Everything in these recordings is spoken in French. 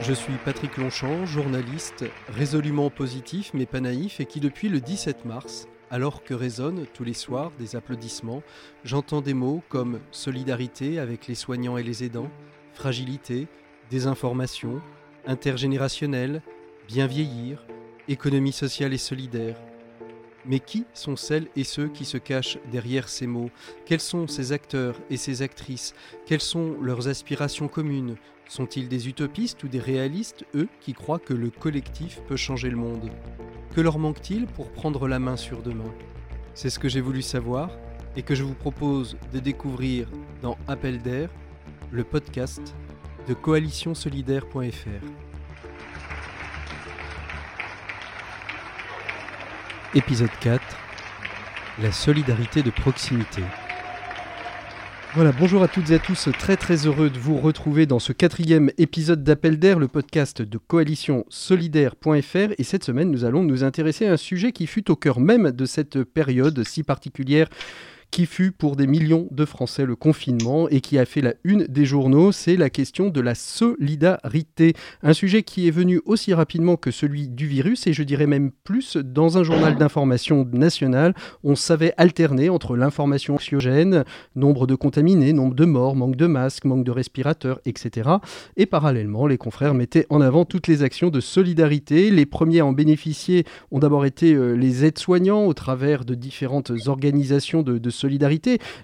Je suis Patrick Longchamp, journaliste, résolument positif mais pas naïf et qui depuis le 17 mars, alors que résonnent tous les soirs des applaudissements, j'entends des mots comme solidarité avec les soignants et les aidants, fragilité, désinformation, intergénérationnel, bien vieillir, économie sociale et solidaire. Mais qui sont celles et ceux qui se cachent derrière ces mots? Quels sont ces acteurs et ces actrices? Quelles sont leurs aspirations communes? Sont-ils des utopistes ou des réalistes, eux, qui croient que le collectif peut changer le monde? Que leur manque-t-il pour prendre la main sur demain? C'est ce que j'ai voulu savoir et que je vous propose de découvrir dans Appel d'air, le podcast de coalitionsolidaire.fr. Épisode 4 La solidarité de proximité. Voilà, bonjour à toutes et à tous, très très heureux de vous retrouver dans ce quatrième épisode d'Appel d'air, le podcast de coalitionsolidaire.fr. Et cette semaine, nous allons nous intéresser à un sujet qui fut au cœur même de cette période si particulière qui fut pour des millions de Français le confinement et qui a fait la une des journaux, c'est la question de la solidarité. Un sujet qui est venu aussi rapidement que celui du virus et je dirais même plus dans un journal d'information national, on savait alterner entre l'information anxiogène, nombre de contaminés, nombre de morts, manque de masques, manque de respirateurs, etc. Et parallèlement, les confrères mettaient en avant toutes les actions de solidarité. Les premiers à en bénéficier ont d'abord été euh, les aides-soignants au travers de différentes organisations de, de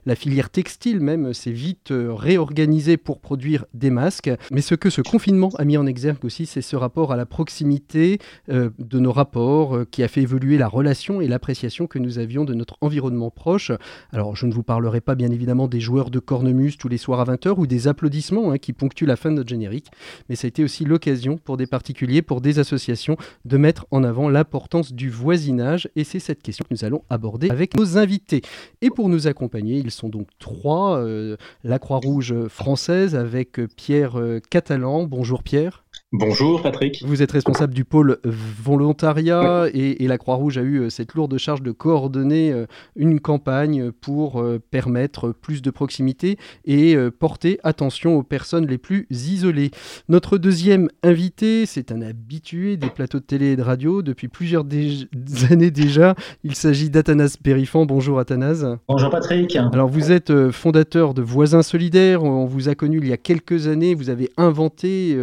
La filière textile même s'est vite euh, réorganisée pour produire des masques. Mais ce que ce confinement a mis en exergue aussi, c'est ce rapport à la proximité euh, de nos rapports euh, qui a fait évoluer la relation et l'appréciation que nous avions de notre environnement proche. Alors je ne vous parlerai pas bien évidemment des joueurs de cornemuse tous les soirs à 20h ou des applaudissements hein, qui ponctuent la fin de notre générique, mais ça a été aussi l'occasion pour des particuliers, pour des associations de mettre en avant l'importance du voisinage et c'est cette question que nous allons aborder avec nos invités. Et pour nous accompagner. Ils sont donc trois. Euh, la Croix-Rouge française avec Pierre euh, Catalan. Bonjour Pierre. Bonjour Patrick. Vous êtes responsable du pôle volontariat et, la Croix-Rouge a eu euh, cette lourde charge de coordonner euh, une campagne pour euh, permettre plus de proximité et porter attention aux personnes les plus isolées. Notre deuxième invité, c'est un habitué des plateaux de télé et de radio depuis plusieurs années déjà. Il s'agit d'Athanas Périfan. Bonjour Athanas. Bonjour Patrick. Alors vous êtes fondateur de Voisins Solidaires. On vous a connu il y a quelques années. Vous avez inventé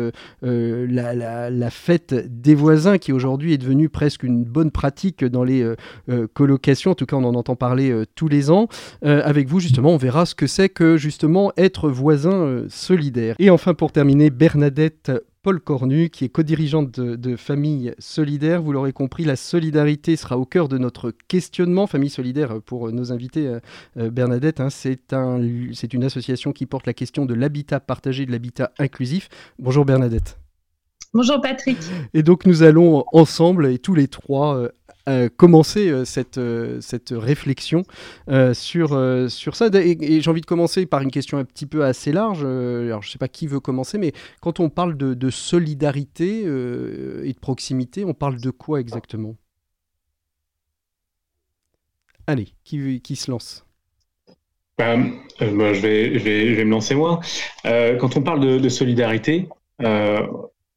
la, fête des voisins qui aujourd'hui est devenue presque une bonne pratique dans les euh, euh, colocations. En tout cas, on en entend parler euh, tous les ans. avec vous, justement, on verra ce que c'est que justement être voisin solidaire. Et enfin, pour terminer, Bernadette Paul Cornu, qui est co-dirigeante de, Famille Solidaire. Vous l'aurez compris, la solidarité sera au cœur de notre questionnement. Famille Solidaire, pour nos invités, Bernadette, hein, c'est un, une association qui porte la question de l'habitat partagé, de l'habitat inclusif. Bonjour Bernadette. Bonjour Patrick. Et donc nous allons ensemble et tous les trois euh, euh, commencer euh, cette, cette réflexion sur, sur ça. Et, j'ai envie de commencer par une question un petit peu assez large. alors je ne sais pas qui veut commencer, mais quand on parle de, de solidarité et de proximité, on parle de quoi exactement? Allez, qui, qui se lance? Bah, bah, je, vais, je, vais, je, vais, me lancer moi. quand on parle de, de solidarité,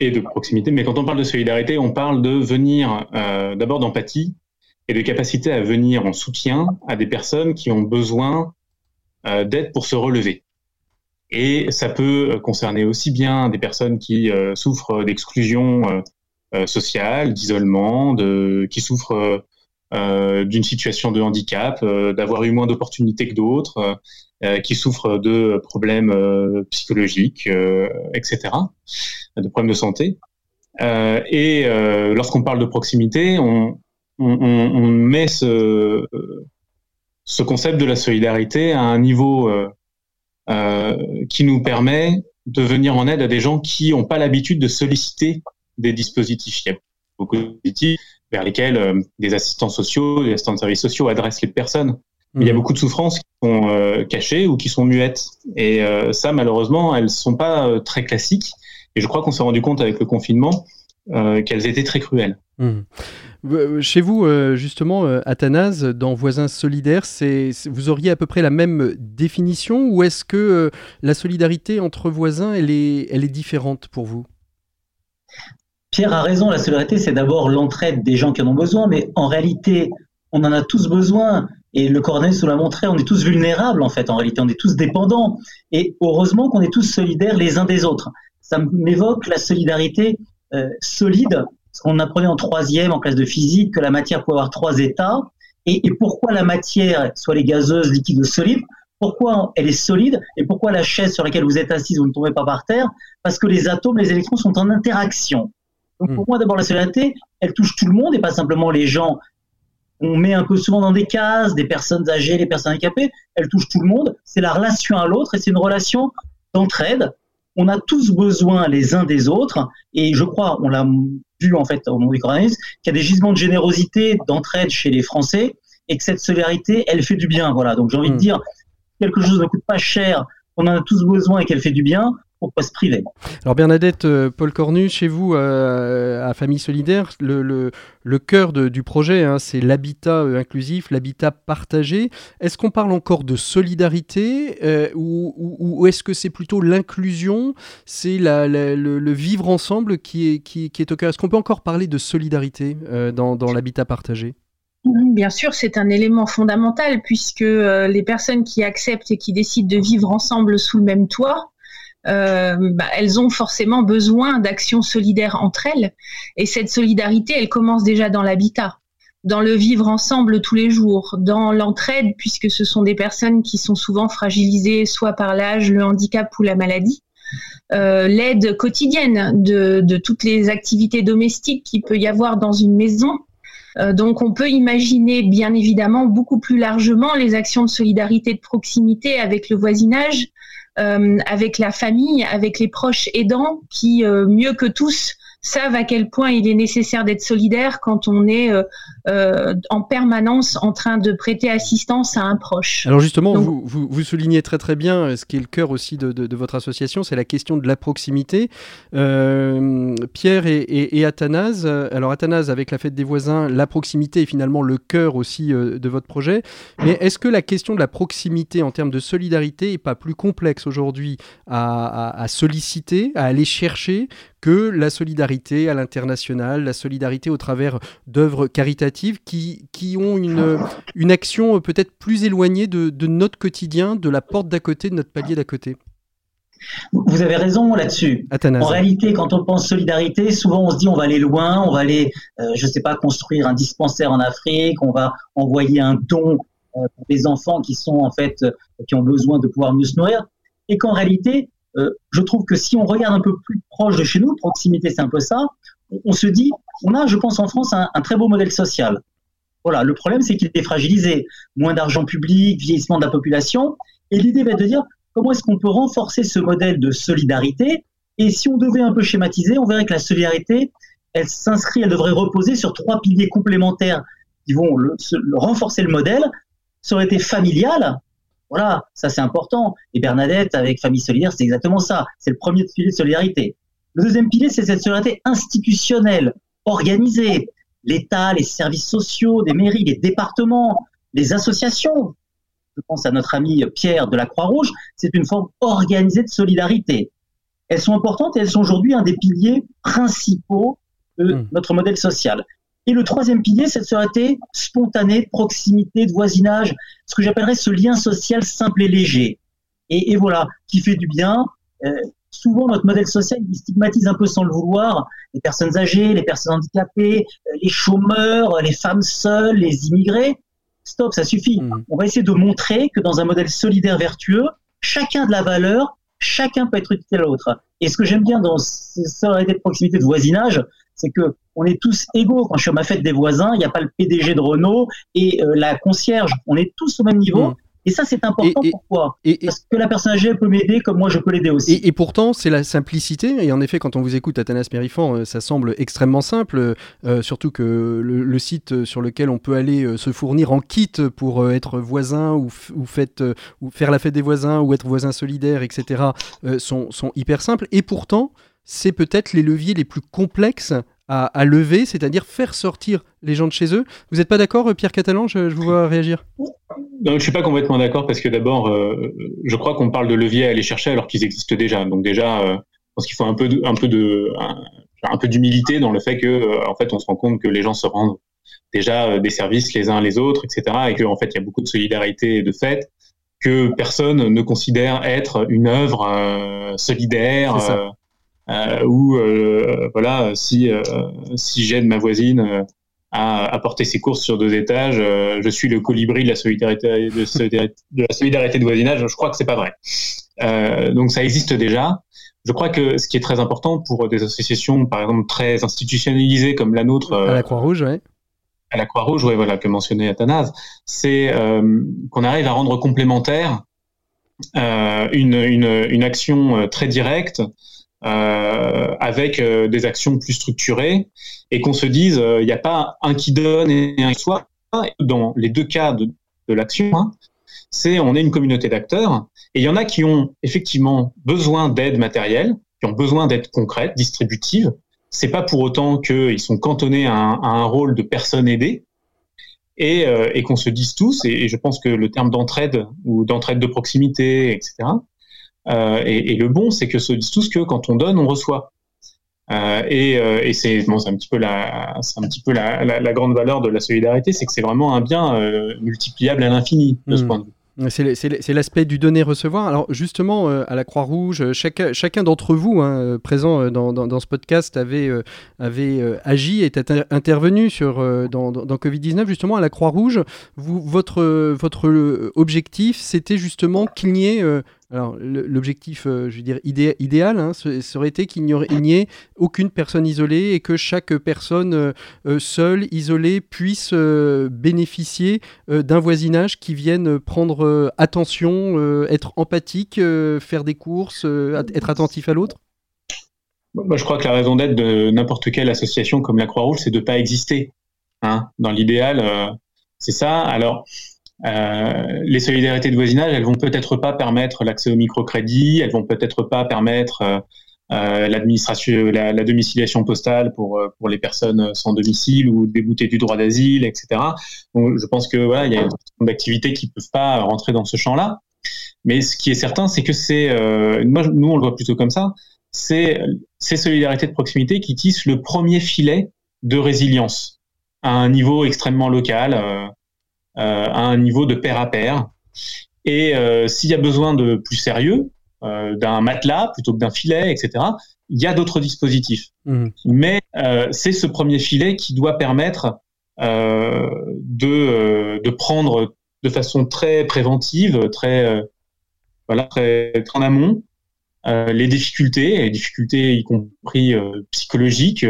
et de proximité. Mais quand on parle de solidarité, on parle de venir euh, d'abord d'empathie et de capacité à venir en soutien à des personnes qui ont besoin euh, d'aide pour se relever. Et ça peut concerner aussi bien des personnes qui euh, souffrent d'exclusion euh, sociale, d'isolement, qui souffrent d'une situation de handicap, d'avoir eu moins d'opportunités que d'autres, euh, qui souffrent de problèmes euh, psychologiques, euh, etc., de problèmes de santé. et lorsqu'on parle de proximité, on, on, on met ce, ce, concept de la solidarité à un niveau qui nous permet de venir en aide à des gens qui n'ont pas l'habitude de solliciter des dispositifs. A beaucoup dispositifs vers lesquels des assistants sociaux, des assistants de services sociaux adressent les personnes il y a mhm. beaucoup de souffrances qui sont euh, cachées ou qui sont muettes. Et euh, ça, malheureusement, elles sont pas euh, très classiques. Et je crois qu'on s'est rendu compte avec le confinement qu'elles étaient très cruelles. Mhm. Chez vous, justement, Athanase, dans Voisins solidaires, c'est, vous auriez à peu près la même définition ou est-ce que la solidarité entre voisins, elle est, elle est différente pour vous? Pierre a raison, la solidarité, c'est d'abord l'entraide des gens qui en ont besoin, mais en réalité, on en a tous besoin. Et le coronavirus nous l'a montré, on est tous vulnérables en fait, en réalité, on est tous dépendants. Et heureusement qu'on est tous solidaires les uns des autres. Ça m'évoque la solidarité euh, solide, ce qu'on apprenait en troisième en classe de physique, que la matière peut avoir trois états. Et, et pourquoi la matière, soit les gazeuses, liquides ou solides, pourquoi elle est solide et pourquoi la chaise sur laquelle vous êtes assise, vous ne tombez pas par terre? Parce que les atomes, les électrons sont en interaction. Donc pour hmm. moi, d'abord, la solidarité, elle touche tout le monde et pas simplement les gens on met un peu souvent dans des cases, des personnes âgées, les personnes handicapées, elle touche tout le monde. C'est la relation à l'autre et c'est une relation d'entraide. On a tous besoin les uns des autres et je crois, on l'a vu en fait au moment du coronavirus, qu'il y a des gisements de générosité, d'entraide chez les Français et que cette solidarité, elle fait du bien. Voilà. Donc j'ai envie de hmm. dire, quelque chose ne coûte pas cher, on en a tous besoin et qu'elle fait du bien, pourquoi se priver Alors Bernadette, euh, Paul Cornu, chez vous, euh, à Famille Solidaire, le, le, cœur du projet, hein, c'est l'habitat euh, inclusif, l'habitat partagé. Est-ce qu'on parle encore de solidarité ou, est-ce que c'est plutôt l'inclusion, c'est le, vivre ensemble qui est, qui, est au cœur? Est-ce qu'on peut encore parler de solidarité dans, dans l'habitat partagé? Bien sûr, c'est un élément fondamental puisque les personnes qui acceptent et qui décident de vivre ensemble sous le même toit, euh, bah, elles ont forcément besoin d'actions solidaires entre elles. Et cette solidarité, elle commence déjà dans l'habitat, dans le vivre ensemble tous les jours, dans l'entraide, puisque ce sont des personnes qui sont souvent fragilisées soit par l'âge, le handicap ou la maladie. Euh, l'aide quotidienne de, toutes les activités domestiques qu'il peut y avoir dans une maison. Euh, donc on peut imaginer bien évidemment beaucoup plus largement les actions de solidarité de proximité avec le voisinage, avec la famille, avec les proches aidants qui, euh, mieux que tous, savent à quel point il est nécessaire d'être solidaire quand on est euh, euh, en permanence en train de prêter assistance à un proche. Alors justement, vous, vous, soulignez très très bien euh, ce qui est le cœur aussi de, de, votre association, c'est la question de la proximité. Pierre et, et, Athanase, alors Athanase avec la fête des voisins, la proximité est finalement le cœur aussi de votre projet. Mais est-ce que la question de la proximité en termes de solidarité est pas plus complexe aujourd'hui à, à, à solliciter, à aller chercher que la solidarité à l'international, la solidarité au travers d'œuvres caritatives qui, qui ont une, une action peut-être plus éloignée de, de notre quotidien, de la porte d'à côté, de notre palier d'à côté. Vous avez raison là-dessus. En réalité, quand on pense solidarité, souvent on se dit on va aller loin, on va aller, euh, je ne sais pas, construire un dispensaire en Afrique, on va envoyer un don euh, pour des enfants qui sont en fait, euh, qui ont besoin de pouvoir mieux se nourrir, et qu'en réalité, euh, je trouve que si on regarde un peu plus proche de chez nous, proximité c'est un peu ça, on, se dit, on a, je pense, en France un, très beau modèle social. Voilà, le problème c'est qu'il est fragilisé, moins d'argent public, vieillissement de la population, et l'idée va être de dire comment est-ce qu'on peut renforcer ce modèle de solidarité, et si on devait un peu schématiser, on verrait que la solidarité, elle s'inscrit, elle devrait reposer sur trois piliers complémentaires qui vont renforcer le modèle. Ça aurait été familial, voilà, ça c'est important. Et Bernadette, avec Famille Solidaire, c'est exactement ça. C'est le premier pilier de solidarité. Le deuxième pilier, c'est cette solidarité institutionnelle, organisée. L'État, les services sociaux, les mairies, les départements, les associations. Je pense à notre ami Pierre de la Croix-Rouge. C'est une forme organisée de solidarité. Elles sont importantes et elles sont aujourd'hui un des piliers principaux de mmh. notre modèle social. Et le troisième pilier, c'est de solidarité spontanée, de proximité, de voisinage, ce que j'appellerais ce lien social simple et léger. Et, voilà, qui fait du bien. Euh, souvent, notre modèle social il stigmatise un peu sans le vouloir les personnes âgées, les personnes handicapées, euh, les chômeurs, les femmes seules, les immigrés. Stop, ça suffit. Mmh. On va essayer de montrer que dans un modèle solidaire vertueux, chacun a de la valeur, chacun peut être utile à l'autre. Et ce que j'aime bien dans cette solidarité de proximité de voisinage, c'est que on est tous égaux. Quand je suis à ma fête des voisins, il n'y a pas le PDG de Renault et euh, la concierge. On est tous au même niveau. Mmh. Et ça, c'est important. Pourquoi Parce que la personne âgée peut m'aider comme moi, je peux l'aider aussi. Et, pourtant, c'est la simplicité. Et en effet, quand on vous écoute, Athanas Mérifant, euh, ça semble extrêmement simple. Euh, surtout que le, site sur lequel on peut aller se fournir en kit pour être voisin ou, ou, ou, faire la fête des voisins ou être voisin solidaire, etc., sont, sont hyper simples. Et pourtant, c'est peut-être les leviers les plus complexes à, lever, c'est-à-dire faire sortir les gens de chez eux. Vous n'êtes pas d'accord, Pierre Catalan? Je, vous vois réagir. Non, je ne suis pas complètement d'accord parce que d'abord, je crois qu'on parle de levier à aller chercher alors qu'ils existent déjà. Donc déjà, je pense qu'il faut un peu, un peu de, un peu d'humilité dans le fait que, en fait, on se rend compte que les gens se rendent déjà euh, des services les uns les autres, etc. Et qu'en en fait, il y a beaucoup de solidarité et de fait que personne ne considère être une œuvre euh, solidaire. Euh, euh, ou voilà, si si j'aide ma voisine à apporter ses courses sur deux étages, je suis le colibri de la solidarité de, de la solidarité de voisinage. Je crois que c'est pas vrai. donc ça existe déjà. Je crois que ce qui est très important pour des associations, par exemple, très institutionnalisées comme la nôtre. À la Croix-Rouge, oui à la Croix-Rouge, ouais, voilà, que mentionnait Athanase, c'est euh, qu'on arrive à rendre complémentaire euh, une, une, une, action euh, très directe euh, avec euh, des actions plus structurées et qu'on se dise il n'y a pas un qui donne et un qui soit. Dans les deux cas de, de l'action, hein, c'est on est une communauté d'acteurs et il y en a qui ont effectivement besoin d'aide matérielle, qui ont besoin d'aide concrète, distributive, c'est pas pour autant qu'ils sont cantonnés à un, rôle de personne aidée et, euh, et qu'on se dise tous, et, je pense que le terme d'entraide ou d'entraide de proximité, etc., euh, et, le bon, c'est que se disent tous que quand on donne, on reçoit. Euh, et, euh, et c'est bon, un petit peu la, c'est un petit peu la, la, la, grande valeur de la solidarité, c'est que c'est vraiment un bien euh, multipliable à l'infini de ce mmh. point de vue. C'est l'aspect du donner-recevoir. Alors justement, euh, à la Croix-Rouge, euh, chacun, d'entre vous, hein, euh, présent dans, dans, ce podcast, avait, avait agi, était intervenu sur, dans, dans Covid-19. Justement, à la Croix-Rouge, votre, votre objectif, c'était justement qu'il n'y ait alors, l'objectif, euh, je veux dire, idéal, hein, ça aurait été qu'il n'y ait aucune personne isolée et que chaque personne euh, euh, seule, isolée, puisse bénéficier d'un voisinage qui vienne prendre attention, être empathique, faire des courses, être attentif à l'autre? Moi, je crois que la raison d'être de n'importe quelle association comme la Croix-Rouge, c'est de ne pas exister. Hein. Dans l'idéal, c'est ça. Alors, euh, les solidarités de voisinage, elles vont peut-être pas permettre l'accès au microcrédit, elles vont peut-être pas permettre euh, euh, l'administration, la, la, domiciliation postale pour pour les personnes sans domicile ou déboutées du droit d'asile, etc. Donc, je pense que voilà, il y a une d'activités qui peuvent pas rentrer dans ce champ-là. Mais ce qui est certain, c'est que c'est, moi, nous on le voit plutôt comme ça, c'est ces solidarités de proximité qui tissent le premier filet de résilience à un niveau extrêmement local. Euh, à un niveau de pair à pair. Et euh, s'il y a besoin de plus sérieux, euh, d'un matelas plutôt que d'un filet, etc., il y a d'autres dispositifs. Mmh. Mais c'est ce premier filet qui doit permettre de, de prendre de façon très préventive, très, voilà, très, en amont, les difficultés, les difficultés y compris psychologiques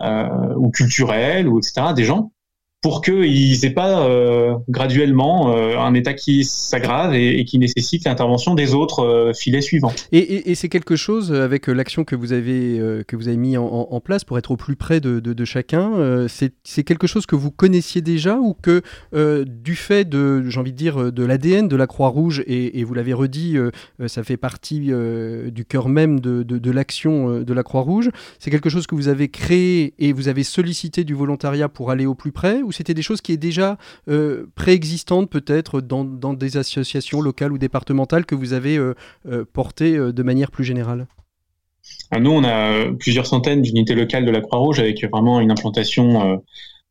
ou culturelles, ou etc., des gens, pour qu'ils n'aient pas euh, graduellement euh, un état qui s'aggrave et, qui nécessite l'intervention des autres euh, filets suivants. Et, c'est quelque chose avec l'action que vous avez que vous avez mis en, place pour être au plus près de, chacun. c'est quelque chose que vous connaissiez déjà ou que du fait de j'ai envie de dire de l'ADN de la Croix Rouge et, vous l'avez redit, ça fait partie du cœur même de, de l'action de la Croix Rouge. C'est quelque chose que vous avez créé et vous avez sollicité du volontariat pour aller au plus près ou c'était des choses qui est déjà euh, préexistantes peut-être dans, des associations locales ou départementales que vous avez euh, euh, portées de manière plus générale? Ah, Nous, on a plusieurs centaines d'unités locales de la Croix-Rouge avec vraiment une implantation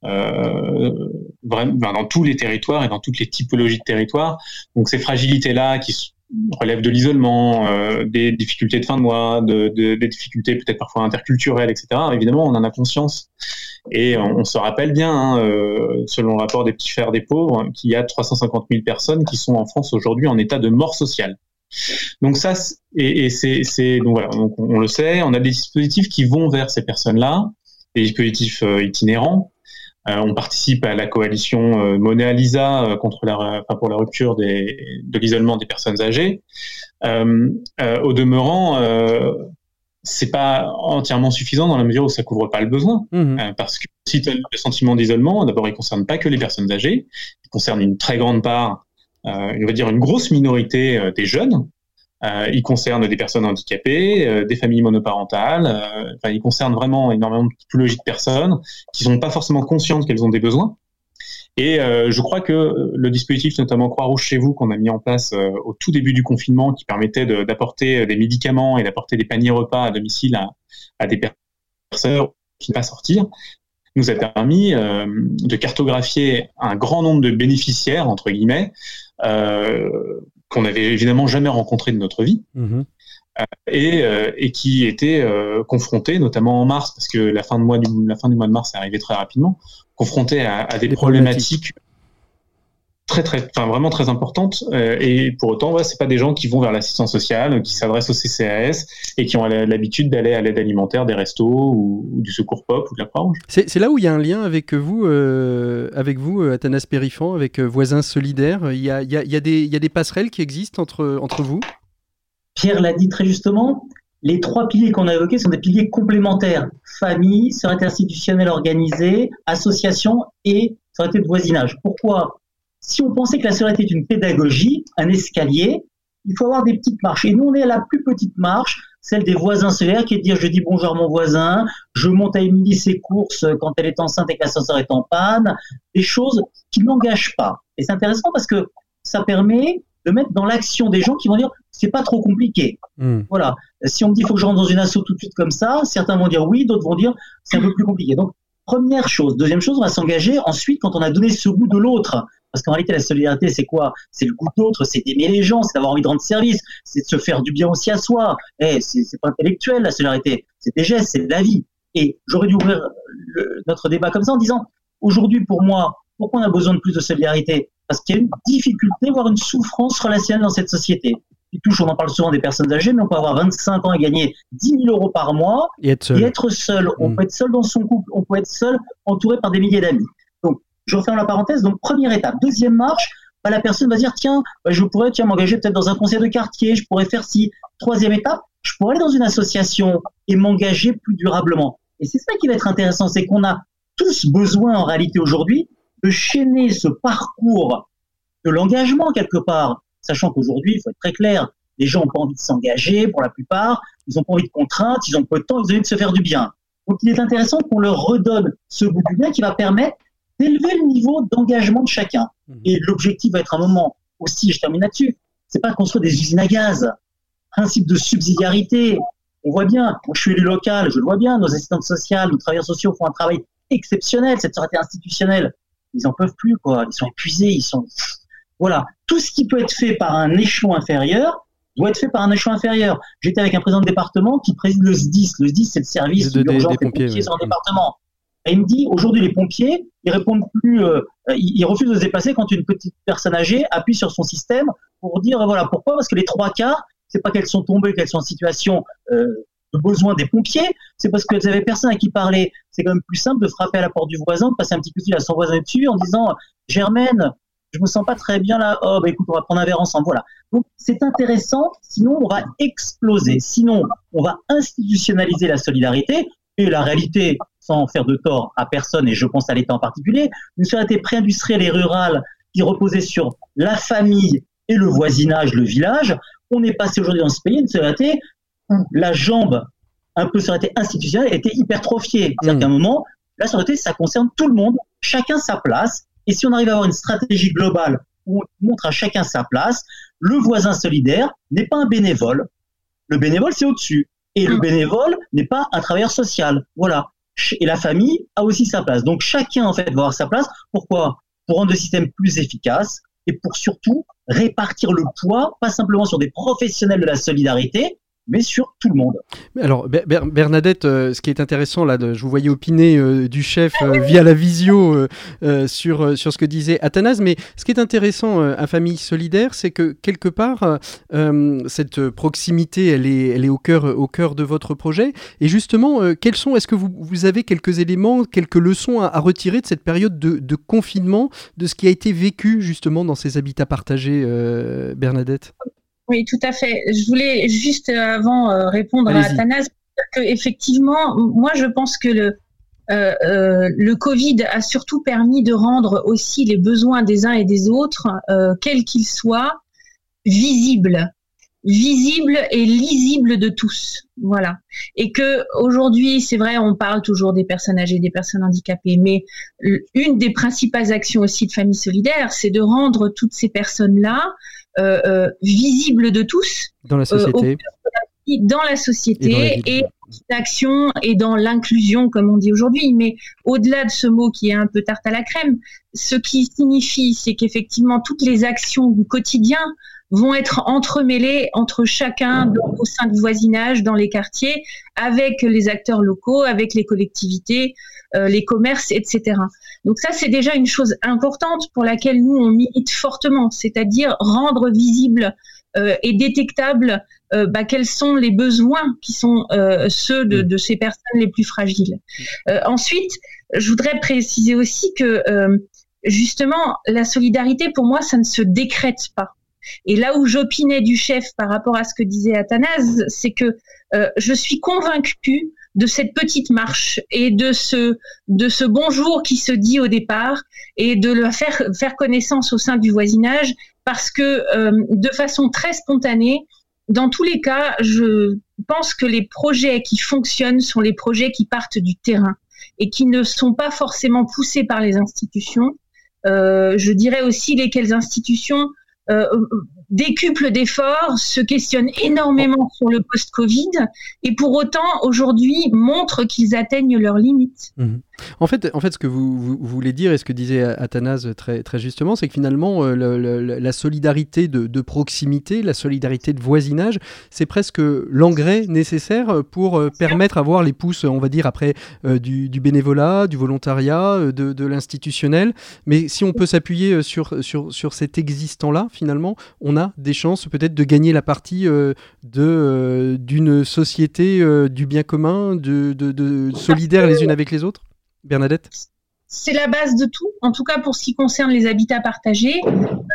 dans tous les territoires et dans toutes les typologies de territoires. Donc ces fragilités-là qui relèvent de l'isolement, des difficultés de fin de mois, de, des difficultés peut-être parfois interculturelles, etc. Évidemment, on en a conscience. Et on, se rappelle bien, hein, euh, selon le rapport des petits frères des pauvres, qu'il y a 350 000 personnes qui sont en France aujourd'hui en état de mort sociale. Donc ça, et, c'est donc voilà, on, le sait, on a des dispositifs qui vont vers ces personnes-là, des dispositifs euh, itinérants. Euh, on participe à la coalition Monnaie à Lisa contre la, enfin pour la rupture des, de l'isolement des personnes âgées. au demeurant, c'est pas entièrement suffisant dans la mesure où ça couvre pas le besoin. Mmh. Euh, parce que si tu as le sentiment d'isolement, d'abord, il concerne pas que les personnes âgées, il concerne une très grande part, euh, on va dire une grosse minorité euh, des jeunes, il concerne des personnes handicapées, des familles monoparentales. enfin, il concerne vraiment énormément de typologies de personnes qui sont pas forcément conscientes qu'elles ont des besoins. Et je crois que le dispositif, notamment Croix-Rouge chez vous, qu'on a mis en place au tout début du confinement, qui permettait d'apporter des médicaments et d'apporter des paniers repas à domicile à, à des personnes qui ne pas sortir, nous a permis euh, de cartographier un grand nombre de bénéficiaires, entre guillemets, euh, qu'on n'avait évidemment jamais rencontrés de notre vie. Mhm. Euh, et, et, qui étaient confrontés, notamment en mars, parce que la fin, de mois du, la fin du mois de mars est arrivée très rapidement, confrontés à, à des, problématiques très très enfin vraiment très importante. Euh, et pour autant ouais, c'est pas des gens qui vont vers l'assistance sociale qui s'adressent au CCAS et qui ont l'habitude d'aller à l'aide alimentaire des restos ou, du secours pop ou de la Croix-Rouge. C'est là où il y a un lien avec vous euh, avec vous euh, Athanas Périfan avec voisins solidaires. Il y a, il y, a, il y, a des, il y a des passerelles qui existent entre entre vous? Pierre l'a dit très justement les trois piliers qu'on a évoqués sont des piliers complémentaires. Famille, sécurité institutionnelle organisée, association et sécurité de voisinage. Pourquoi? Si on pensait que la solidarité est une pédagogie, un escalier, il faut avoir des petites marches. Et nous, on est à la plus petite marche, celle des voisins solidaires, qui est de dire je dis bonjour à mon voisin, je monte à Émilie ses courses quand elle est enceinte et que l'ascenseur est en panne, des choses qui n'engagent pas. Et c'est intéressant parce que ça permet de mettre dans l'action des gens qui vont dire c'est pas trop compliqué. Hmm. Voilà. Si on me dit il faut que je rentre dans une asso tout de suite comme ça, certains vont dire oui, d'autres vont dire c'est un peu plus compliqué. Donc première chose. Deuxième chose, on va s'engager ensuite quand on a donné ce goût de l'autre. Parce qu'en réalité, la solidarité, c'est quoi? C'est le goût d'autre, c'est d'aimer les gens, c'est d'avoir envie de rendre service, c'est de se faire du bien aussi à soi. Eh, c'est pas intellectuel, la solidarité. C'est des gestes, c'est de la vie. Et j'aurais dû ouvrir notre débat comme ça en disant, aujourd'hui, pour moi, pourquoi on a besoin de plus de solidarité? Parce qu'il y a une difficulté, voire une souffrance relationnelle dans cette société. Qui touche, on en parle souvent des personnes âgées, mais on peut avoir 25 ans et gagner 10 000 euros par mois et être seul. On mm. peut être seul dans son couple, on peut être seul entouré par des milliers d'amis. Je referme la parenthèse. Donc, première étape. Deuxième marche, bah, la personne va dire, tiens, bah, je pourrais tiens, m'engager peut-être dans un conseil de quartier, je pourrais faire ci. Troisième étape, je pourrais aller dans une association et m'engager plus durablement. Et c'est ça qui va être intéressant, c'est qu'on a tous besoin en réalité aujourd'hui de chaîner ce parcours de l'engagement quelque part, sachant qu'aujourd'hui, il faut être très clair, les gens n'ont pas envie de s'engager pour la plupart, ils n'ont pas envie de contraintes, ils ont peu de temps, ils ont envie de se faire du bien. Donc il est intéressant qu'on leur redonne ce bout du bien qui va permettre d'élever le niveau d'engagement de chacun. Mhm. Et l'objectif va être un moment aussi, je termine là-dessus, c'est pas qu'on soit des usines à gaz. Principe de subsidiarité. On voit bien, moi je suis élu local, je le vois bien, nos assistantes sociales, nos travailleurs sociaux font un travail exceptionnel, cette société institutionnelle. Ils en peuvent plus, quoi. Ils sont épuisés, ils sont. Voilà. Tout ce qui peut être fait par un échelon inférieur doit être fait par un échelon inférieur. J'étais avec un président de département qui préside le SDIS. Le SDIS, c'est le service d'urgence des, pompiers, pompiers sur un département. Et il me dit, aujourd'hui, les pompiers, ils répondent plus, euh, ils, refusent de se déplacer quand une petite personne âgée appuie sur son système pour dire, voilà, pourquoi? Parce que les trois quarts, c'est pas qu'elles sont tombées, qu'elles sont en situation euh, de besoin des pompiers, c'est parce qu'elles avaient personne à qui parler. C'est quand même plus simple de frapper à la porte du voisin, de passer un petit coup de fil à son voisin dessus en disant, Germaine, je me sens pas très bien là. Oh, bah écoute, on va prendre un verre ensemble. Voilà. Donc, c'est intéressant. Sinon, on va exploser. Sinon, on va institutionnaliser la solidarité. Et la réalité, sans faire de tort à personne, et je pense à l'État en particulier, une société pré-industrielle et rurale qui reposait sur la famille et le voisinage, le village, on est passé aujourd'hui dans ce pays une société où la jambe un peu société institutionnelle était hypertrophiée. C'est-à-dire mmh. qu'à un moment, la société, ça concerne tout le monde, chacun sa place, et si on arrive à avoir une stratégie globale où on montre à chacun sa place, le voisin solidaire n'est pas un bénévole. Le bénévole, c'est au-dessus. Et le mmh. bénévole n'est pas un travailleur social. Voilà et la famille a aussi sa place. Donc chacun en fait va avoir sa place. Pourquoi? Pour rendre le système plus efficace et pour surtout répartir le poids, pas simplement sur des professionnels de la solidarité, mais sur tout le monde. Alors Bernadette, euh, ce qui est intéressant là, je vous voyais opiner euh, du chef euh, via la visio sur, sur ce que disait Athanase, mais ce qui est intéressant à Famille Solidaire, c'est que quelque part, cette proximité, elle est, elle est au, cœur, au cœur de votre projet. Et justement, quels sont, est-ce que vous, vous, avez quelques éléments, quelques leçons à, retirer de cette période de, de, confinement, de ce qui a été vécu justement dans ces habitats partagés, Bernadette? Oui, tout à fait. Je voulais juste euh, avant euh, répondre à Athanas que effectivement, moi je pense que le euh, le Covid a surtout permis de rendre aussi les besoins des uns et des autres, quels qu'ils soient, visibles. visible et lisible de tous. Voilà. Et que aujourd'hui, c'est vrai, on parle toujours des personnes âgées, des personnes handicapées, mais une des principales actions aussi de Famille Solidaire, c'est de rendre toutes ces personnes-là euh, euh, visibles de tous dans la société, dans la société et, l'action et dans l'inclusion, comme on dit aujourd'hui. Mais au-delà de ce mot qui est un peu tarte à la crème, ce qui signifie, c'est qu'effectivement toutes les actions du quotidien vont être entremêlés entre chacun au sein du voisinage, dans les quartiers, avec les acteurs locaux, avec les collectivités, euh, les commerces, etc. Donc ça, c'est déjà une chose importante pour laquelle nous, on milite fortement, c'est-à-dire rendre visible euh, et détectable euh, bah, quels sont les besoins qui sont ceux de, de, ces personnes les plus fragiles. ensuite, je voudrais préciser aussi que justement, la solidarité, pour moi, ça ne se décrète pas. Et là où j'opinais du chef par rapport à ce que disait Athanase, c'est que euh, je suis convaincue de cette petite marche et de ce de ce bonjour qui se dit au départ et de le faire faire connaissance au sein du voisinage parce que euh, de façon très spontanée dans tous les cas je pense que les projets qui fonctionnent sont les projets qui partent du terrain et qui ne sont pas forcément poussés par les institutions. Euh, je dirais aussi lesquelles institutions euh, décuple d'efforts, se questionne énormément sur le post-Covid et pour autant aujourd'hui montrent qu'ils atteignent leurs limites. Mhm. En fait, en fait, ce que vous, voulez dire et ce que disait Athanase très, très justement, c'est que finalement, euh, la solidarité de, proximité, la solidarité de voisinage, c'est presque l'engrais nécessaire pour euh, permettre à voir les pousses, on va dire, après du, bénévolat, du volontariat, de, de l'institutionnel. Mais si on peut s'appuyer sur, sur, sur cet existant-là, finalement, on a des chances peut-être de gagner la partie euh, de euh, d'une société euh, du bien commun, de, de, solidaires les unes avec les autres Bernadette? C'est la base de tout, en tout cas pour ce qui concerne les habitats partagés,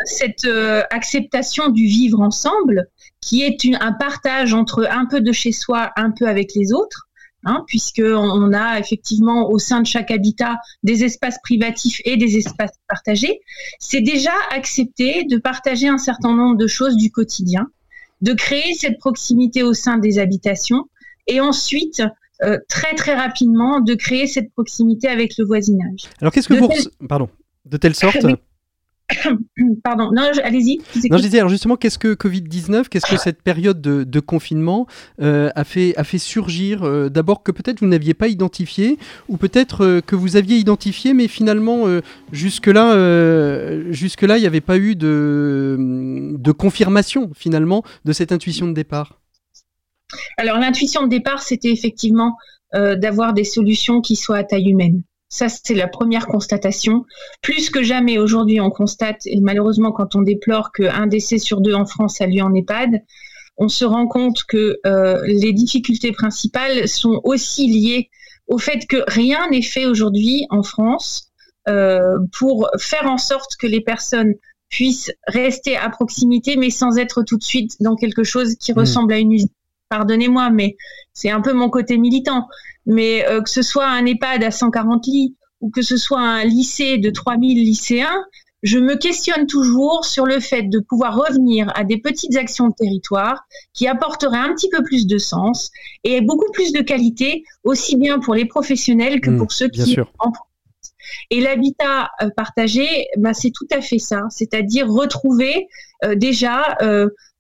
cette acceptation du vivre ensemble, qui est un partage entre un peu de chez soi, un peu avec les autres, hein, puisqu'on a effectivement au sein de chaque habitat des espaces privatifs et des espaces partagés, c'est déjà accepter de partager un certain nombre de choses du quotidien, de créer cette proximité au sein des habitations et ensuite euh, très très rapidement de créer cette proximité avec le voisinage. Alors qu'est-ce que vous... Pardon. De telle sorte... Pardon, non, allez-y. Non, je disais, alors justement, qu'est-ce que Covid-19, qu'est-ce que cette période de, confinement euh, a, fait, a fait surgir euh, D'abord que peut-être vous n'aviez pas identifié, ou peut-être euh, que vous aviez identifié, mais finalement, jusque-là, jusque-là, il n'y avait pas eu de, de confirmation, finalement, de cette intuition de départ? Alors, l'intuition de départ, c'était effectivement d'avoir des solutions qui soient à taille humaine. Ça, c'est la première constatation. Plus que jamais aujourd'hui, on constate, et malheureusement, quand on déplore qu'un décès sur deux en France a lieu en EHPAD, on se rend compte que euh, les difficultés principales sont aussi liées au fait que rien n'est fait aujourd'hui en France euh, pour faire en sorte que les personnes puissent rester à proximité, mais sans être tout de suite dans quelque chose qui mmh. ressemble à une usine. Pardonnez-moi, mais c'est un peu mon côté militant. Mais euh, que ce soit un EHPAD à 140 lits ou que ce soit un lycée de 3000 lycéens, je me questionne toujours sur le fait de pouvoir revenir à des petites actions de territoire qui apporteraient un petit peu plus de sens et beaucoup plus de qualité, aussi bien pour les professionnels que mmh, pour ceux qui en et l'habitat euh, partagé, bah, c'est tout à fait ça, c'est-à-dire retrouver euh, déjà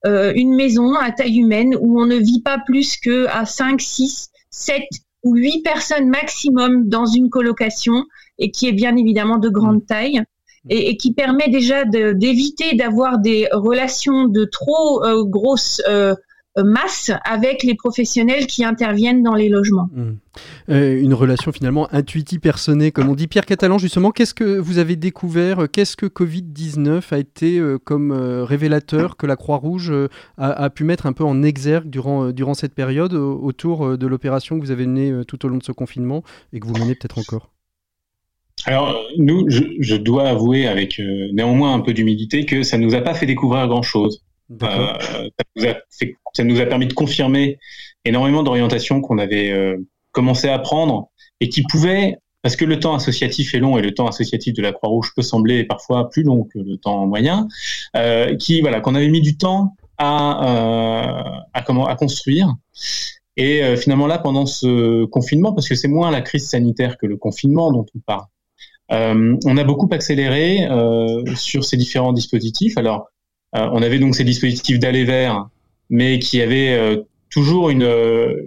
une maison à taille humaine où on ne vit pas plus que à 5, 6, 7 ou huit personnes maximum dans une colocation et qui est bien évidemment de grande mm. taille et, qui permet déjà d'éviter d'avoir des relations de trop euh, grosses euh, masse avec les professionnels qui interviennent dans les logements. Mm. Euh, une relation finalement intuitive, personnée, comme on dit. Pierre Catalan, justement, qu'est-ce que vous avez découvert Qu'est-ce que Covid-19 a été comme révélateur que la Croix-Rouge a, pu mettre un peu en exergue durant, durant cette période autour de l'opération que vous avez menée tout au long de ce confinement et que vous menez peut-être encore? Alors, nous, je, dois avouer avec euh, néanmoins un peu d'humilité que ça ne nous a pas fait découvrir grand-chose. Euh, ça, nous a permis de confirmer énormément d'orientations qu'on avait euh, commencé à prendre et qui pouvaient, parce que le temps associatif est long et le temps associatif de la Croix-Rouge peut sembler parfois plus long que le temps moyen, qui voilà qu'on avait mis du temps à, à, comment, à construire. Et finalement là, pendant ce confinement, parce que c'est moins la crise sanitaire que le confinement dont on parle, on a beaucoup accéléré sur ces différents dispositifs. Alors, on avait donc ces dispositifs d'aller vers, mais qui avaient toujours une,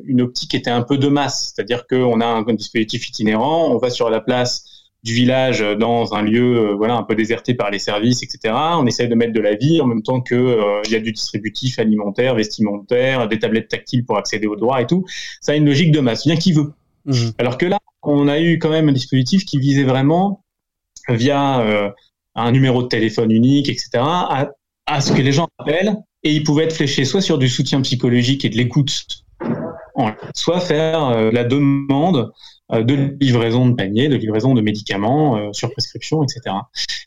une optique qui était un peu de masse, c'est-à-dire qu'on a un, un dispositif itinérant, on va sur la place du village dans un lieu euh, voilà un peu déserté par les services, etc. On essaie de mettre de la vie en même temps que euh, il y a du distributif alimentaire, vestimentaire, des tablettes tactiles pour accéder aux droits et tout. Ça a une logique de masse, bien qui veut. Mmh. Alors que là, on a eu quand même un dispositif qui visait vraiment via euh, un numéro de téléphone unique, etc. À, à ce que les gens appellent et ils pouvaient être fléchés soit sur du soutien psychologique et de l'écoute, soit faire la demande euh, de livraison de paniers, de livraison de médicaments euh, sur prescription, etc.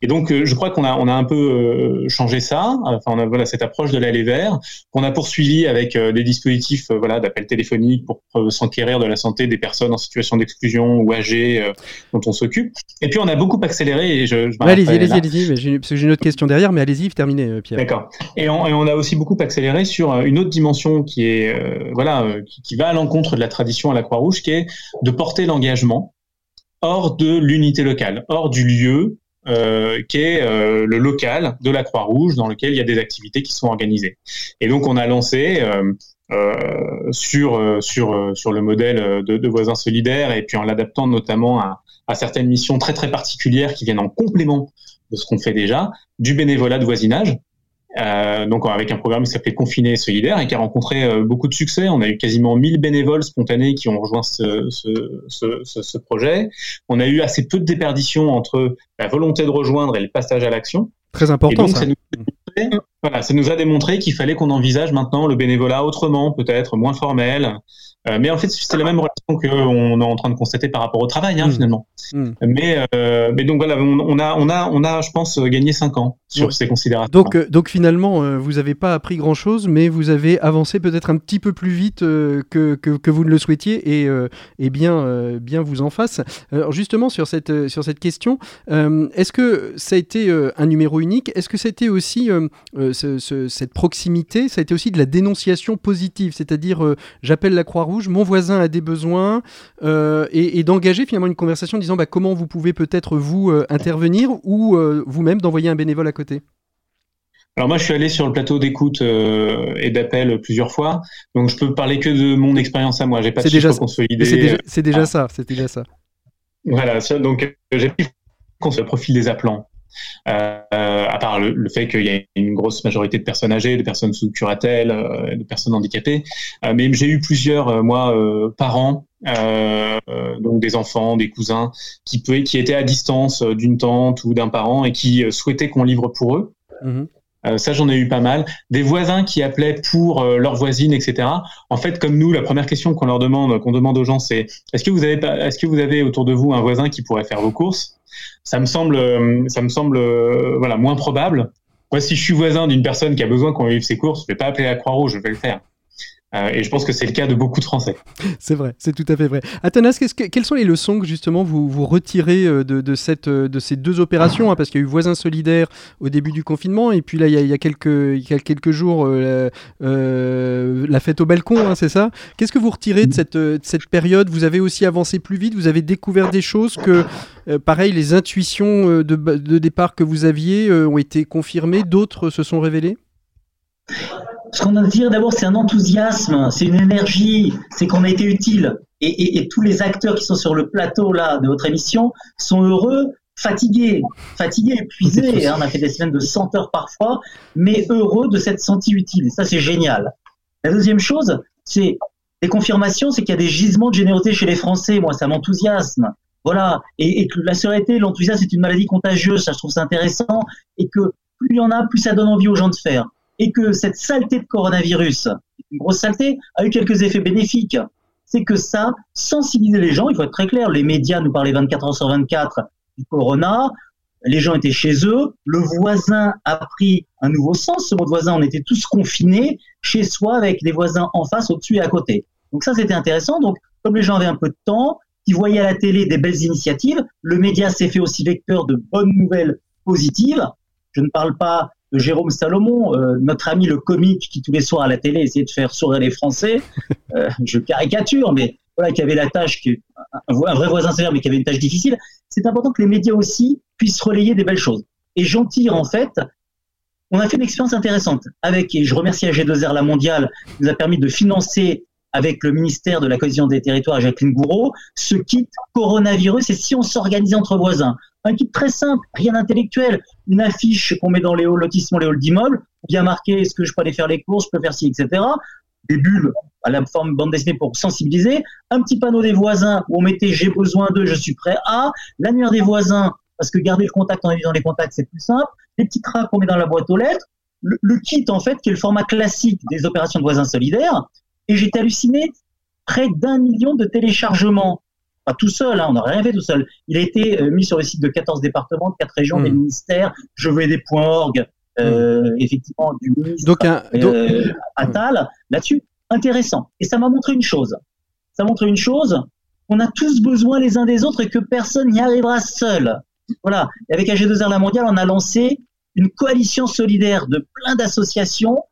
Et donc, euh, je crois qu'on a, on a un peu changé ça. Enfin, on a voilà cette approche de l'aller vers qu'on a poursuivi avec des dispositifs voilà d'appel téléphonique pour s'enquérir de la santé des personnes en situation d'exclusion ou âgées dont on s'occupe. Et puis, on a beaucoup accéléré. Et je, je allez-y, allez-y, allez-y. Parce que j'ai une autre question derrière, mais allez-y, terminez, Pierre. D'accord. Et on, et on, a aussi beaucoup accéléré sur une autre dimension qui est voilà qui, qui va à l'encontre de la tradition à la Croix-Rouge, qui est de porter l'engagement hors de l'unité locale, hors du lieu euh, qui euh, le local de la Croix-Rouge dans lequel il y a des activités qui sont organisées. Et donc on a lancé euh, euh sur sur le modèle de, de, voisins solidaires et puis en l'adaptant notamment à, à, certaines missions très très particulières qui viennent en complément de ce qu'on fait déjà, du bénévolat de voisinage. Euh, donc avec un programme qui s'appelait Confiné et solidaire et qui a rencontré euh, beaucoup de succès. On a eu quasiment 1000 bénévoles spontanés qui ont rejoint ce, ce, ce, ce, projet. On a eu assez peu de déperdition entre la volonté de rejoindre et le passage à l'action. Très important. ça. ça nous, voilà, ça nous a démontré qu'il fallait qu'on envisage maintenant le bénévolat autrement, peut-être moins formel, euh, mais en fait, c'est la même relation qu'on est en train de constater par rapport au travail, hein, mmh. finalement. Mmh. Mais, euh, mais donc voilà, on, a, on, a, on a, je pense, gagné 5 ans sur ces considérations. Donc, euh, donc finalement, vous n'avez pas appris grand-chose, mais vous avez avancé peut-être un petit peu plus vite que, que, que, vous ne le souhaitiez et, et bien, bien vous en fasse. Alors justement, sur cette, sur cette question, est-ce que ça a été un numéro unique? Est-ce que c'était aussi ce, cette proximité, ça a été aussi de la dénonciation positive, c'est-à-dire j'appelle la Croix-Rouge mon voisin a des besoins, euh, et, d'engager finalement une conversation en disant bah, comment vous pouvez peut-être vous euh, intervenir ou euh, vous-même d'envoyer un bénévole à côté? Alors moi, je suis allé sur le plateau d'écoute et d'appel plusieurs fois, donc je peux parler que de mon expérience à moi. J'ai pas de déjà, consolidé. C'est déjà, ça. C'est déjà ça. Voilà. Donc j'ai pris le profil des appelants. Euh, à part le, fait qu'il y a une grosse majorité de personnes âgées, de personnes sous curatelle, euh, de personnes handicapées. Euh, mais j'ai eu plusieurs, moi, parents, donc des enfants, des cousins, qui, étaient à distance d'une tante ou d'un parent et qui souhaitaient qu'on livre pour eux. Mm-hmm. Ça, j'en ai eu pas mal. Des voisins qui appelaient pour leur leurs voisines, etc. En fait, comme nous, la première question qu'on leur demande, qu'on demande aux gens, c'est est-ce que vous avez, autour de vous un voisin qui pourrait faire vos courses? Ça me semble, euh, ça me semble euh, voilà, moins probable. Moi, si je suis voisin d'une personne qui a besoin qu'on vive ses courses, je vais pas appeler la Croix-Rouge, je vais le faire. Euh, et je pense que c'est le cas de beaucoup de Français. C'est vrai, c'est tout à fait vrai. Athanas, que, quelles sont les leçons que justement vous, retirez euh, euh, de ces deux opérations hein, Parce qu'il y a eu Voisins solidaires au début du confinement, et puis là, il y a, quelques, jours, la fête au balcon, hein, c'est ça? Qu'est-ce que vous retirez de cette, de cette période? Vous avez aussi avancé plus vite, vous avez découvert des choses que, pareil, les intuitions de, départ que vous aviez ont été confirmées, d'autres se sont révélées? Ce qu'on a à dire d'abord, c'est un enthousiasme, c'est une énergie, c'est qu'on a été utile. Et, tous les acteurs qui sont sur le plateau là de votre émission sont heureux, fatigués, fatigués, épuisés. Hein. on a fait des semaines de 100 heures parfois, mais heureux de s'être sentis utiles. Et ça, c'est génial. La deuxième chose, c'est les confirmations, c'est qu'il y a des gisements de générosité chez les Français. Moi, ça m'enthousiasme. Voilà. Et, et, que la sérénité, l'enthousiasme, c'est une maladie contagieuse. Ça, je trouve ça intéressant. Et que plus il y en a, plus ça donne envie aux gens de faire et que cette saleté de coronavirus, une grosse saleté, a eu quelques effets bénéfiques. C'est que ça sensibilisait les gens, il faut être très clair, les médias nous parlaient 24 heures sur 24 du corona, les gens étaient chez eux, le voisin a pris un nouveau sens, ce mot de voisin, on était tous confinés chez soi avec des voisins en face, au-dessus et à côté. Donc ça, c'était intéressant. Donc, comme les gens avaient un peu de temps, ils voyaient à la télé des belles initiatives, le média s'est fait aussi vecteur de bonnes nouvelles positives. Je ne parle pas de Jérôme Salomon, notre ami le comique qui tous les soirs à la télé essayait de faire sourire les Français. je caricature, mais voilà, qui avait la tâche, qui, un, vrai voisin sévère, mais qui avait une tâche difficile. C'est important que les médias aussi puissent relayer des belles choses. Et j'en tire en fait on a fait une expérience intéressante avec, et je remercie AG2R La Mondiale, qui nous a permis de financer avec le ministère de la Cohésion des Territoires, Jacqueline Gouraud, ce kit coronavirus et si on s'organisait entre voisins. Un kit très simple, rien d'intellectuel, une affiche qu'on met dans les halls lotissements, les halls d'immeubles, bien marqué est-ce que je peux aller faire les courses, je peux faire ci, etc. Des bulles à la forme bande dessinée pour sensibiliser, un petit panneau des voisins où on mettait j'ai besoin d'eux, je suis prêt à, l'annuaire des voisins parce que garder le contact en évitant les contacts, c'est plus simple. Les petits tracts qu'on met dans la boîte aux lettres. Le, kit, en fait, qui est le format classique des opérations de voisins solidaires. Et j'étais halluciné, près d'un million de téléchargements. Pas tout seul, hein, on n'aurait rien fait tout seul. Il a été euh, mis sur le site de 14 départements, de 4 régions, des hmm. ministères, je veux des .org, euh, hmm. effectivement, du ministre donc un, euh, Attal, là-dessus. Intéressant. Et ça m'a montré une chose. Ça montre une chose, on a tous besoin les uns des autres et que personne n'y arrivera seul. Voilà. Et avec AG2R La Mondiale, on a lancé une coalition solidaire de plein d'associations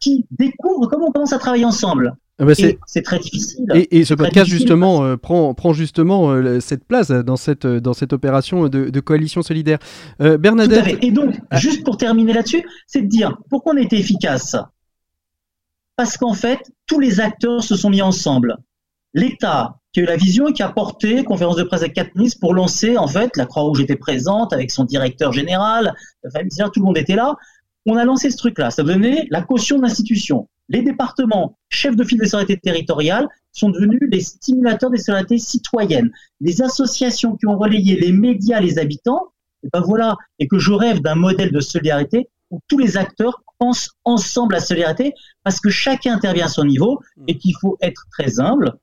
qui découvrent comment on commence à travailler ensemble. Ah bah, c'est très difficile. Et, ce podcast justement euh, prend, prend justement euh, cette place dans cette, dans cette opération de, coalition solidaire. Euh, Bernadette. Et donc, ah. juste pour terminer là-dessus, c'est de dire pourquoi on a été efficace. Parce qu'en fait, tous les acteurs se sont mis ensemble. L'État, qui a eu la vision et qui a porté conférence de presse quatre ministres pour lancer, en fait, la Croix-Rouge était présente avec son directeur général, la famille, tout le monde était là. On a lancé ce truc-là. Ça donnait la caution de l'institution. Les départements, chefs de file des solidarités territoriales, sont devenus les stimulateurs des solidarités citoyennes. Les associations qui ont relayé les médias, les habitants, et ben voilà. Et que je rêve d'un modèle de solidarité où tous les acteurs pensent ensemble à la solidarité parce que chacun intervient à son niveau et qu'il faut être très humble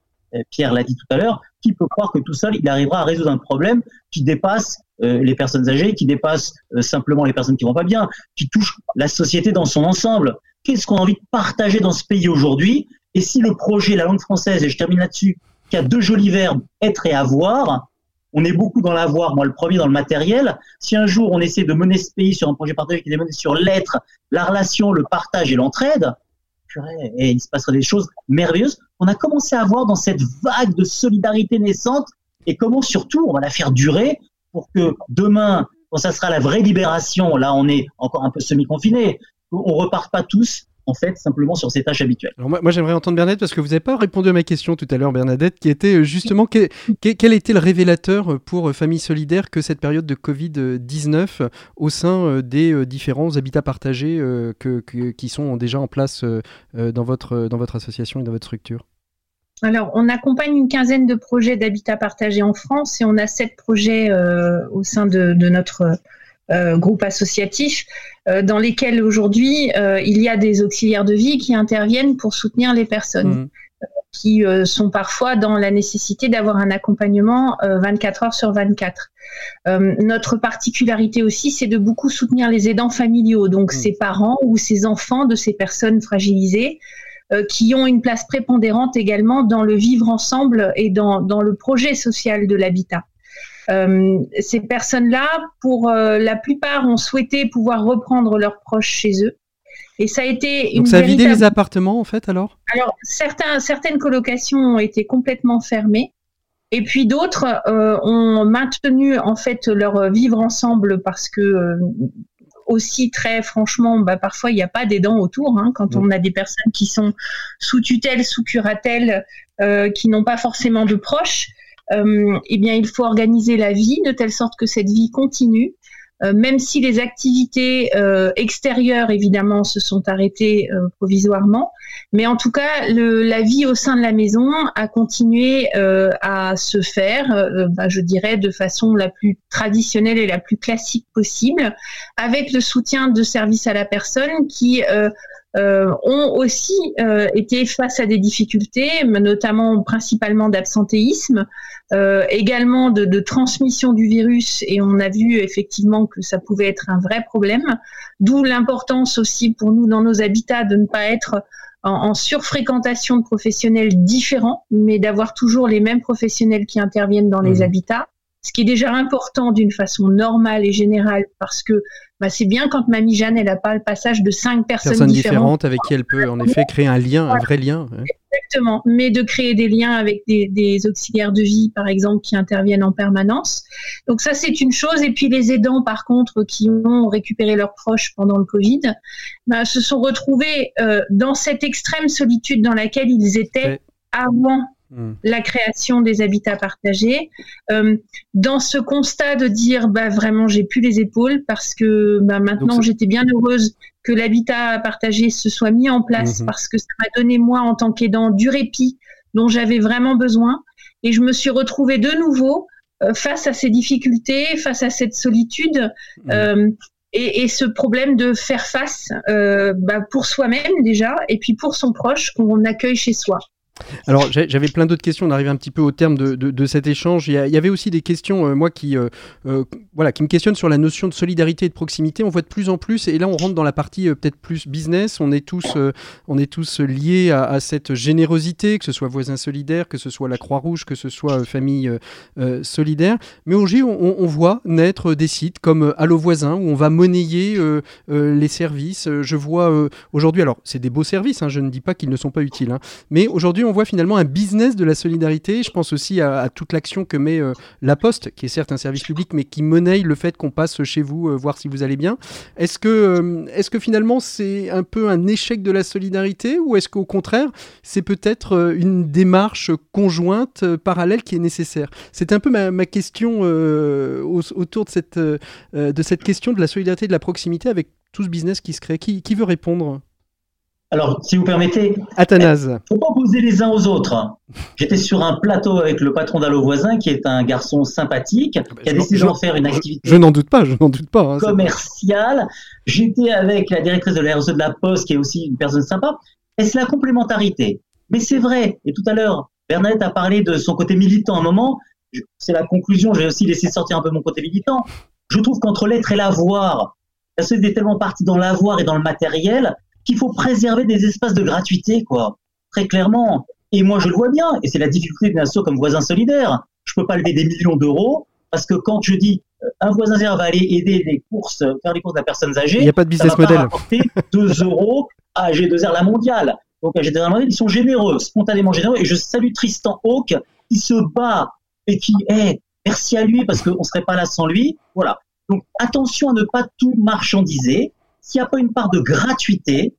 Pierre l'a dit tout à l'heure, qui peut croire que tout seul, il arrivera à résoudre un problème qui dépasse euh, les personnes âgées, qui dépasse euh, simplement les personnes qui vont pas bien, qui touche la société dans son ensemble. Qu'est-ce qu'on a envie de partager dans ce pays aujourd'hui? Et si le projet, la langue française, et je termine là-dessus, qui a deux jolis verbes, être et avoir, on est beaucoup dans l'avoir, moi le premier dans le matériel. Si un jour on essaie de mener ce pays sur un projet partagé qui est mené sur l'être, la relation, le partage et l'entraide, et il se passera des choses merveilleuses. On a commencé à voir dans cette vague de solidarité naissante et comment surtout on va la faire durer pour que demain, quand ça sera la vraie libération, là on est encore un peu semi-confiné, on reparte pas tous en fait, simplement sur ses tâches habituelles. Alors moi, j'aimerais entendre Bernadette parce que vous n'avez pas répondu à ma question tout à l'heure, Bernadette, qui était euh, justement quel, quel, était le révélateur pour euh, Famille Solidaire que cette période de Covid-19 au sein euh, des différents habitats partagés que, qui sont déjà en place dans votre, dans votre association et dans votre structure? Alors, on accompagne une quinzaine de projets d'habitat partagé en France et on a sept projets au sein de, de notre euh, groupes associatifs euh, dans lesquels aujourd'hui euh, il y a des auxiliaires de vie qui interviennent pour soutenir les personnes. Mmh. qui sont parfois dans la nécessité d'avoir un accompagnement 24 heures sur 24. notre particularité aussi, c'est de beaucoup soutenir les aidants familiaux, donc mmh. ces parents ou ces enfants de ces personnes fragilisées, qui ont une place prépondérante également dans le vivre ensemble et dans, dans le projet social de l'habitat. Euh, ces personnes-là, pour euh, la plupart, ont souhaité pouvoir reprendre leurs proches chez eux. Et ça a été Donc ça a vidé les appartements en fait alors? Alors certains, certaines colocations ont été complètement fermées. Et puis d'autres euh, ont maintenu en fait leur vivre ensemble parce que aussi très franchement, bah, parfois il n'y a pas d'aidants autour. Hein, quand on a des personnes qui sont sous tutelle, sous curatelle, qui n'ont pas forcément de proches, eh bien, il faut organiser la vie de telle sorte que cette vie continue. Euh, même si les activités euh, extérieures, évidemment, se sont arrêtées provisoirement. Mais en tout cas, la vie au sein de la maison a continué à se faire, bah, je dirais, de façon la plus traditionnelle et la plus classique possible, avec le soutien de services à la personne qui euh, ont aussi euh, été face à des difficultés, notamment principalement d'absentéisme, euh, également de, de, transmission du virus, et on a vu effectivement que ça pouvait être un vrai problème, d'où l'importance aussi pour nous dans nos habitats de ne pas être en, en surfréquentation de professionnels différents, mais d'avoir toujours les mêmes professionnels qui interviennent dans les mmh. habitats ce qui est déjà important d'une façon normale et générale parce que bah, c'est bien quand Mamie Jeanne, elle n'a pas le passage de cinq personnes, différentes. avec qui elle peut en effet créer un lien, un vrai lien. Exactement, mais de créer des liens avec des, auxiliaires de vie, par exemple, qui interviennent en permanence. Donc ça, c'est une chose. Et puis les aidants, par contre, qui ont récupéré leurs proches pendant le Covid, bah, se sont retrouvés euh, dans cette extrême solitude dans laquelle ils étaient avant Hmm. la création des habitats partagés, euh, dans ce constat de dire bah vraiment j'ai plus les épaules parce que bah, maintenant j'étais bien heureuse que l'habitat partagé se soit mis en place hmm. parce que ça m'a donné moi en tant qu'aidant du répit dont j'avais vraiment besoin et je me suis retrouvée de nouveau euh, face à ces difficultés, face à cette solitude. Hmm. Euh, et, et, ce problème de faire face bah, pour soi-même déjà, et puis pour son proche qu'on accueille chez soi. Alors j'avais plein d'autres questions, on arrive un petit peu au terme de, cet échange. Il y, avait aussi des questions, euh, moi, qui, euh, euh, voilà, qui me questionnent sur la notion de solidarité et de proximité. On voit de plus en plus, et là on rentre dans la partie peut-être plus business, on est tous, on est tous liés à, cette générosité, que ce soit voisins solidaires, que ce soit la Croix-Rouge, que ce soit famille solidaire. Mais aujourd'hui on, on, voit naître des sites comme Allo Voisin, où on va monnayer les services. Je vois aujourd'hui, alors c'est des beaux services, hein, je ne dis pas qu'ils ne sont pas utiles, hein, mais aujourd'hui on voit finalement un business de la solidarité. Je pense aussi à, toute l'action que met euh, La Poste, qui est certes un service public, mais qui monnaie le fait qu'on passe chez vous euh, voir si vous allez bien. Est-ce que, euh, est que finalement c'est un peu un échec de la solidarité ou est-ce qu'au contraire c'est peut-être une démarche conjointe, parallèle qui est nécessaire? C'est un peu ma, question autour de cette, de cette question de la solidarité et de la proximité avec tout ce business qui se crée. Qui veut répondre? Alors, si vous permettez, Athanase. ne faut pas opposer les uns aux autres. J'étais sur un plateau avec le patron d'Allo Voisin, qui est un garçon sympathique, ah bah, qui a décidé d'en faire une activité. Je n'en doute pas, je n'en doute pas. Hein, commerciale. J'étais avec la directrice de la RSE de la Poste, qui est aussi une personne sympa. Et c'est la complémentarité. Mais c'est vrai. Et tout à l'heure, Bernadette a parlé de son côté militant. À un moment, c'est la conclusion. J'ai aussi laissé sortir un peu mon côté militant. Je trouve qu'entre l'être et l'avoir, la société est tellement partie dans l'avoir et dans le matériel qu'il faut préserver des espaces de gratuité, quoi. Très clairement. Et moi, je le vois bien. Et c'est la difficulté d'une asso comme voisin solidaire. Je peux pas lever des millions d'euros parce que quand je dis euh, un voisin solidaire va aller aider les courses, faire les courses de personnes âgées, il n'y a pas de business ça va Pas rapporter 2 euros à G2R la mondiale. Donc à G2R la mondiale, ils sont généreux, spontanément généreux. Et je salue Tristan Hawk qui se bat et qui est merci à lui parce qu'on ne serait pas là sans lui. Voilà. Donc attention à ne pas tout marchandiser s'il n'y a pas une part de gratuité,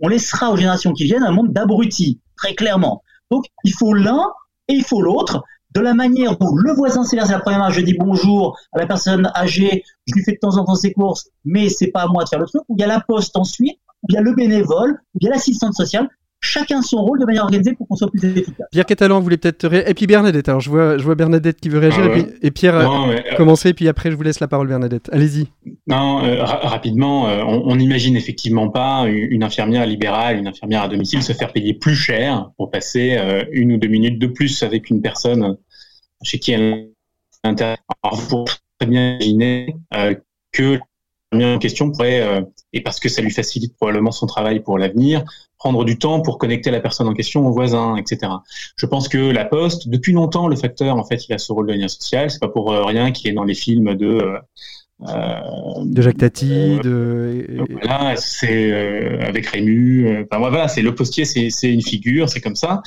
on laissera aux générations qui viennent un monde d'abrutis, très clairement. Donc, il faut l'un et il faut l'autre, de la manière où le voisin c'est la première fois, je dis bonjour à la personne âgée, je lui fais de temps en temps ses courses, mais c'est pas à moi de faire le truc, où il y a la poste ensuite, où il y a le bénévole, où il y a l'assistante sociale, chacun son rôle de manière organisée pour qu'on soit plus efficace. Pierre Catalan voulait peut-être et puis Bernadette. Alors je vois, je vois Bernadette qui veut réagir ah et, Pierre non, euh, commencer et puis après je vous laisse la parole Bernadette. Allez-y. Non, euh, rapidement, euh, on n'imagine effectivement pas une infirmière libérale, une infirmière à domicile se faire payer plus cher pour passer une ou deux minutes de plus avec une personne chez qui elle intéresse. Alors vous très bien imaginer que en question pourrait, et parce que ça lui facilite probablement son travail pour l'avenir, prendre du temps pour connecter la personne en question au voisin, etc. Je pense que la Poste, depuis longtemps, le facteur, en fait, il a ce rôle de lien social. C'est pas pour euh, rien qu'il est dans les films de euh, euh de Jacques Tati, de voilà, c'est avec Rému. Enfin voilà, c'est le postier, c'est une figure, c'est comme ça.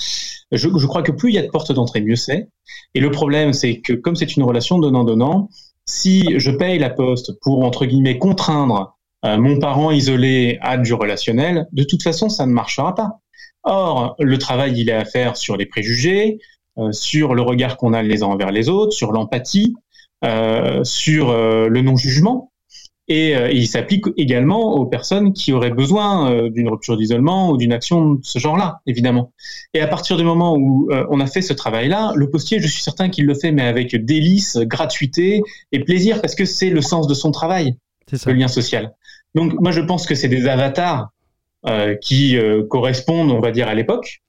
Je, je, crois que plus il y a de portes d'entrée, mieux c'est. Et le problème, c'est que comme c'est une relation donnant-donnant, si je paye la Poste pour entre guillemets contraindre mon parent isolé a du relationnel, de toute façon, ça ne marchera pas. Or, le travail, il est à faire sur les préjugés, euh, sur le regard qu'on a les uns envers les autres, sur l'empathie, euh, sur le non-jugement. Et, il s'applique également aux personnes qui auraient besoin d'une rupture d'isolement ou d'une action de ce genre-là, évidemment. Et à partir du moment où on a fait ce travail-là, le postier, je suis certain qu'il le fait, mais avec délice, gratuité et plaisir, parce que c'est le sens de son travail, le lien social. Donc moi je pense que c'est des avatars euh, qui euh, correspondent, on va dire, à l'époque.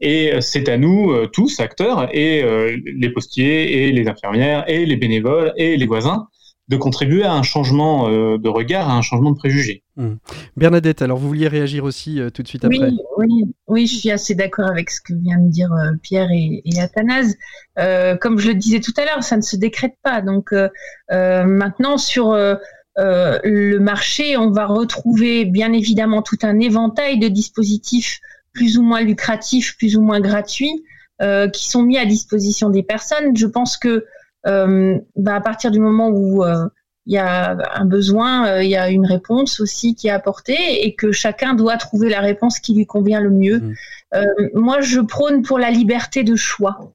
Et euh, c'est à nous tous, acteurs, et les postiers, et les infirmières, et les bénévoles, et les voisins, de contribuer à un changement de regard, à un changement de préjugés. Mmh. Bernadette, alors vous vouliez réagir aussi tout de suite après? Oui, oui, oui, je suis assez d'accord avec ce que vient de dire Pierre et, et Athanase. comme je le disais tout à l'heure, ça ne se décrète pas. Donc maintenant, sur le marché, on va retrouver bien évidemment tout un éventail de dispositifs plus ou moins lucratifs, plus ou moins gratuits, qui sont mis à disposition des personnes. Je pense que bah, à partir du moment où il y a un besoin, il y a une réponse aussi qui est apportée et que chacun doit trouver la réponse qui lui convient le mieux. Mmh. moi, je prône pour la liberté de choix.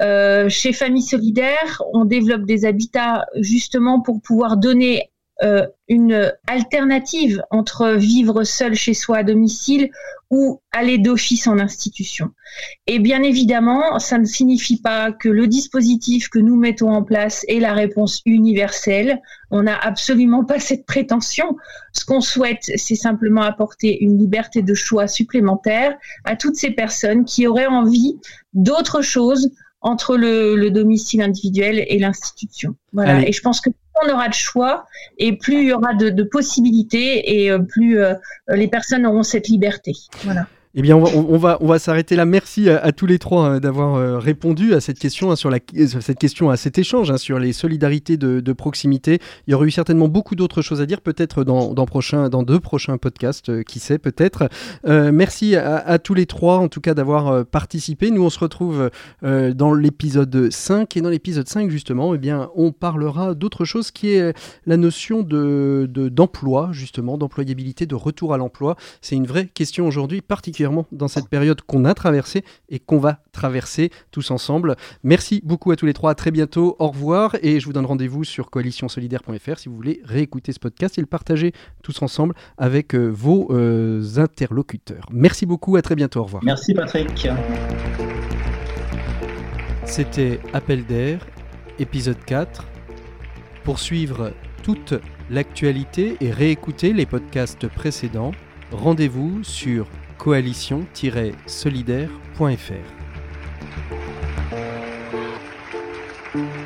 Euh, chez Famille Solidaire, on développe des habitats justement pour pouvoir donner euh, une alternative entre vivre seul chez soi à domicile ou aller d'office en institution. Et bien évidemment, ça ne signifie pas que le dispositif que nous mettons en place est la réponse universelle. On n'a absolument pas cette prétention. Ce qu'on souhaite, c'est simplement apporter une liberté de choix supplémentaire à toutes ces personnes qui auraient envie d'autre chose entre le, domicile individuel et l'institution. Voilà. Et je pense que on aura de choix et plus il y aura de, possibilités et euh, plus euh, les personnes auront cette liberté. Voilà. Eh bien, on va, on va, s'arrêter là. Merci à, tous les trois hein, d'avoir euh, répondu à cette question, hein, sur la, cette question, à cet échange hein, sur les solidarités de, proximité. Il y aurait eu certainement beaucoup d'autres choses à dire, peut-être dans, dans, prochain, dans deux prochains podcasts, euh, qui sait, peut-être. Euh, merci à, tous les trois, en tout cas, d'avoir participé. Nous, on se retrouve dans l'épisode 5. Et dans l'épisode 5, justement, eh bien, on parlera d'autre chose qui est la notion de, d'emploi, justement, d'employabilité, de retour à l'emploi. C'est une vraie question aujourd'hui, particulièrement dans cette période qu'on a traversée et qu'on va traverser tous ensemble. Merci beaucoup à tous les trois, à très bientôt, au revoir et je vous donne rendez-vous sur coalitionsolidaire.fr si vous voulez réécouter ce podcast et le partager tous ensemble avec euh, vos euh, interlocuteurs. Merci beaucoup, à très bientôt, au revoir. Merci Patrick. C'était Appel d'air, épisode 4. Pour suivre toute l'actualité et réécouter les podcasts précédents, rendez-vous sur coalition-solidaire.fr.